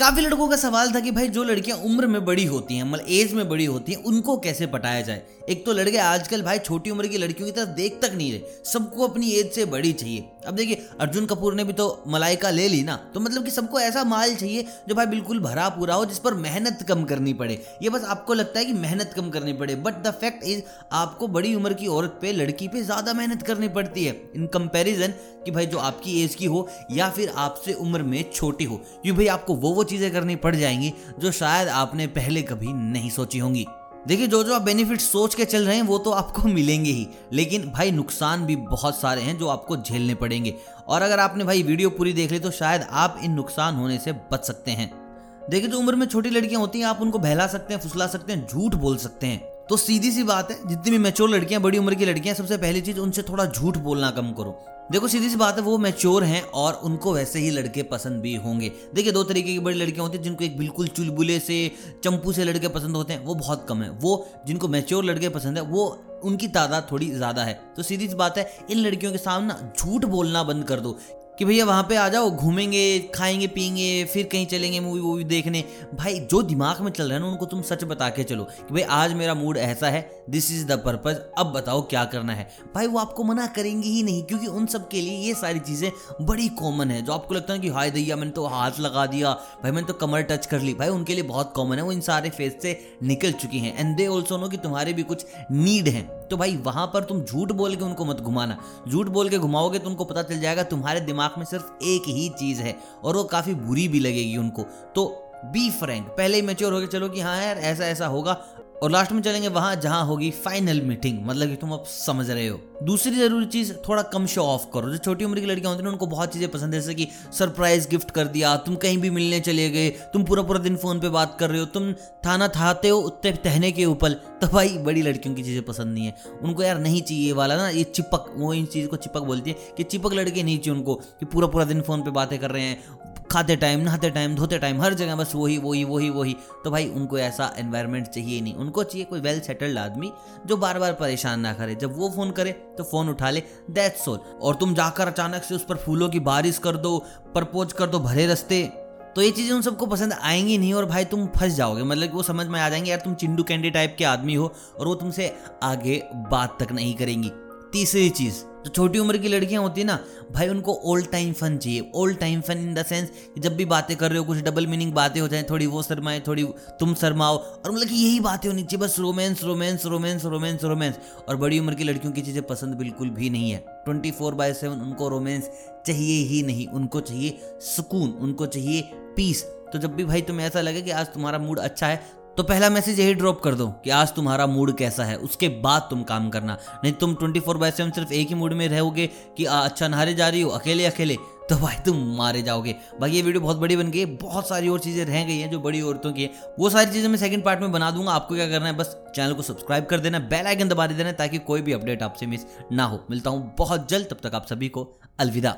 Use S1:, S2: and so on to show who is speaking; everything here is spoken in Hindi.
S1: काफ़ी लड़कों का सवाल था कि भाई, जो लड़कियाँ उम्र में बड़ी होती हैं मतलब एज में बड़ी होती हैं, उनको कैसे पटाया जाए? एक तो लड़के आजकल भाई छोटी उम्र की लड़कियों की तरफ़ देख तक नहीं रहे। सबको अपनी एज से बड़ी चाहिए। अब देखिए, अर्जुन कपूर ने भी तो मलाइका ले ली ना तो मतलब कि सबको ऐसा माल चाहिए जो भाई बिल्कुल भरा पूरा हो, जिस पर मेहनत कम करनी पड़े। ये बस आपको लगता है कि मेहनत कम करनी पड़े बट द फैक्ट इज़ आपको बड़ी उम्र की औरत पे, लड़की पे ज़्यादा मेहनत करनी पड़ती है। इन कंपेरिजन कि भाई जो आपकी एज की हो, या फिर आपसे उम्र में छोटी हो क्योंकि भाई आपको वो वो चीज़ें करनी पड़ जाएँगी, जो शायद आपने पहले कभी नहीं सोची होंगी। देखिए, जो जो आप बेनिफिट सोच के चल रहे हैं, वो तो आपको मिलेंगे ही। लेकिन भाई, नुकसान भी बहुत सारे हैं जो आपको झेलने पड़ेंगे। और अगर आपने भाई वीडियो पूरी देख ली तो शायद आप इन नुकसान होने से बच सकते हैं। देखिए, जो उम्र में छोटी लड़कियाँ होती हैं, आप उनको बहला सकते हैं, फुसला सकते हैं, झूठ बोल सकते हैं। तो सीधी सी बात है, जितनी भी मेच्योर लड़कियाँ, बड़ी उम्र की लड़कियाँ, सबसे पहली चीज़ उनसे थोड़ा झूठ बोलना कम करो। देखो, सीधी सी बात है, वो मैच्योर हैं और उनको वैसे ही लड़के पसंद भी होंगे। देखिए, दो तरीके की बड़ी लड़कियाँ होती हैं, जिनको एक बिल्कुल चुलबुले से, चंपू से लड़के पसंद होते हैं, वो बहुत कम है। वो, जिनको मैच्योर लड़के पसंद है, वो, उनकी तादाद थोड़ी ज़्यादा है। तो सीधी सी बात है, इन लड़कियों के सामने झूठ बोलना बंद कर दो। कि भैया वहाँ पे आ जाओ, घूमेंगे, खाएँगे, पियेंगे, फिर कहीं चलेंगे मूवी वूवी देखने। भाई, जो दिमाग में चल रहा है ना, उनको तुम सच बता के चलो कि भाई, आज मेरा मूड ऐसा है दिस इज़ द पर्पज अब बताओ क्या करना है। भाई, वो आपको मना करेंगे ही नहीं, क्योंकि उन सब के लिए ये सारी चीज़ें बड़ी कॉमन है, जो आपको लगता है कि, हाय दैया मैंने तो हाथ लगा दिया, भाई, मैंने तो कमर टच कर ली। भाई, उनके लिए बहुत कॉमन है, वो इन सारे फ़ेज़ से निकल चुकी हैं। एंड दे ऑल्सो नो कि तुम्हारे भी कुछ नीड हैं। तो भाई वहाँ पर तुम झूठ बोल के उनको मत घुमाना। झूठ बोल के घुमाओगे तो उनको पता चल जाएगा तुम्हारे दिमाग में सिर्फ़ एक ही चीज़ है और वो काफ़ी बुरी भी लगेगी उनको। तो बी फ्रैंक। पहले ही मेच्योर हो गए चलो कि हाँ यार, ऐसा ऐसा होगा। और लास्ट में चलेंगे वहाँ, जहाँ होगी फाइनल मीटिंग मतलब कि तुम अब समझ रहे हो। दूसरी ज़रूरी चीज़, थोड़ा कम शो ऑफ़ करो। जो छोटी उम्र की लड़कियाँ होती हैं उनको बहुत चीज़ें पसंद है। जैसे कि सरप्राइज़ गिफ्ट कर दिया, तुम कहीं भी मिलने चले गए, तुम पूरा पूरा दिन फ़ोन पे बात कर रहे हो, तुम थाना थाते हो उत्ते तहने के ऊपर तो भाई बड़ी लड़कियों की चीज़ें पसंद नहीं है। उनको यार नहीं चाहिए वाला ना, ये चिपक, वो इन चीज़ को चिपक बोलती है कि चिपक लड़के नहीं चाहिए उनको, कि पूरा पूरा दिन फ़ोन पे बातें कर रहे हैं। खाते टाइम नहाते टाइम धोते टाइम हर जगह बस वही वही वही वही। तो भाई उनको ऐसा एनवायरनमेंट चाहिए नहीं। उनको चाहिए कोई वेल सेटल्ड आदमी जो बार बार परेशान ना करे। जब वो फ़ोन करे तो फ़ोन उठा ले। दैट्स ऑल और तुम जाकर अचानक से उस पर फूलों की बारिश कर दो, प्रपोज कर दो भरे रस्ते। तो ये चीज़ें उन सबको पसंद आएँगी नहीं और भाई तुम फंस जाओगे। मतलब वो समझ में आ जाएँगे, यार तुम चिंडू कैंडी टाइप के आदमी हो और वो तुमसे आगे बात तक नहीं करेंगी। तीसरी चीज़, जो छोटी उम्र की लड़कियाँ होती है ना, भाई उनको ओल्ड टाइम फन चाहिए। Old time fun in the sense जब भी बातें कर रहे हो, कुछ डबल मीनिंग बातें हो जाए, थोड़ी वो शरमाए, थोड़ी तुम शर्माओ, और मतलब कि यही बातें होनी चाहिए, बस romance romance romance romance romance और बड़ी उम्र की लड़कियों की चीज़ें पसंद बिल्कुल भी नहीं है। ट्वेंटी फोर बाय सेवन उनको रोमांस चाहिए ही नहीं, उनको चाहिए सुकून, उनको चाहिए पीस तो जब भी भाई तुम्हें ऐसा लगे कि आज तुम्हारा मूड अच्छा है तो पहला मैसेज यही ड्रॉप कर दो कि आज तुम्हारा मूड कैसा है उसके बाद तुम काम करना। नहीं तुम ट्वेंटी फोर बाय सेवन सिर्फ़ एक ही मूड में रहोगे कि आ, अच्छा नहारे जा रही हो अकेले अकेले। तो भाई तुम मारे जाओगे। भाई ये वीडियो बहुत बड़ी बन गई है बहुत सारी और चीज़ें रह गई हैं जो बड़ी औरतों की है। वो सारी चीज़ें मैं सेकंड पार्ट में बना दूँगा आपको क्या करना है बस चैनल को सब्सक्राइब कर देना बेल आइकन दबा देना ताकि कोई भी अपडेट आपसे मिस ना हो। मिलता हूँ बहुत जल्द तब तक आप सभी को अलविदा।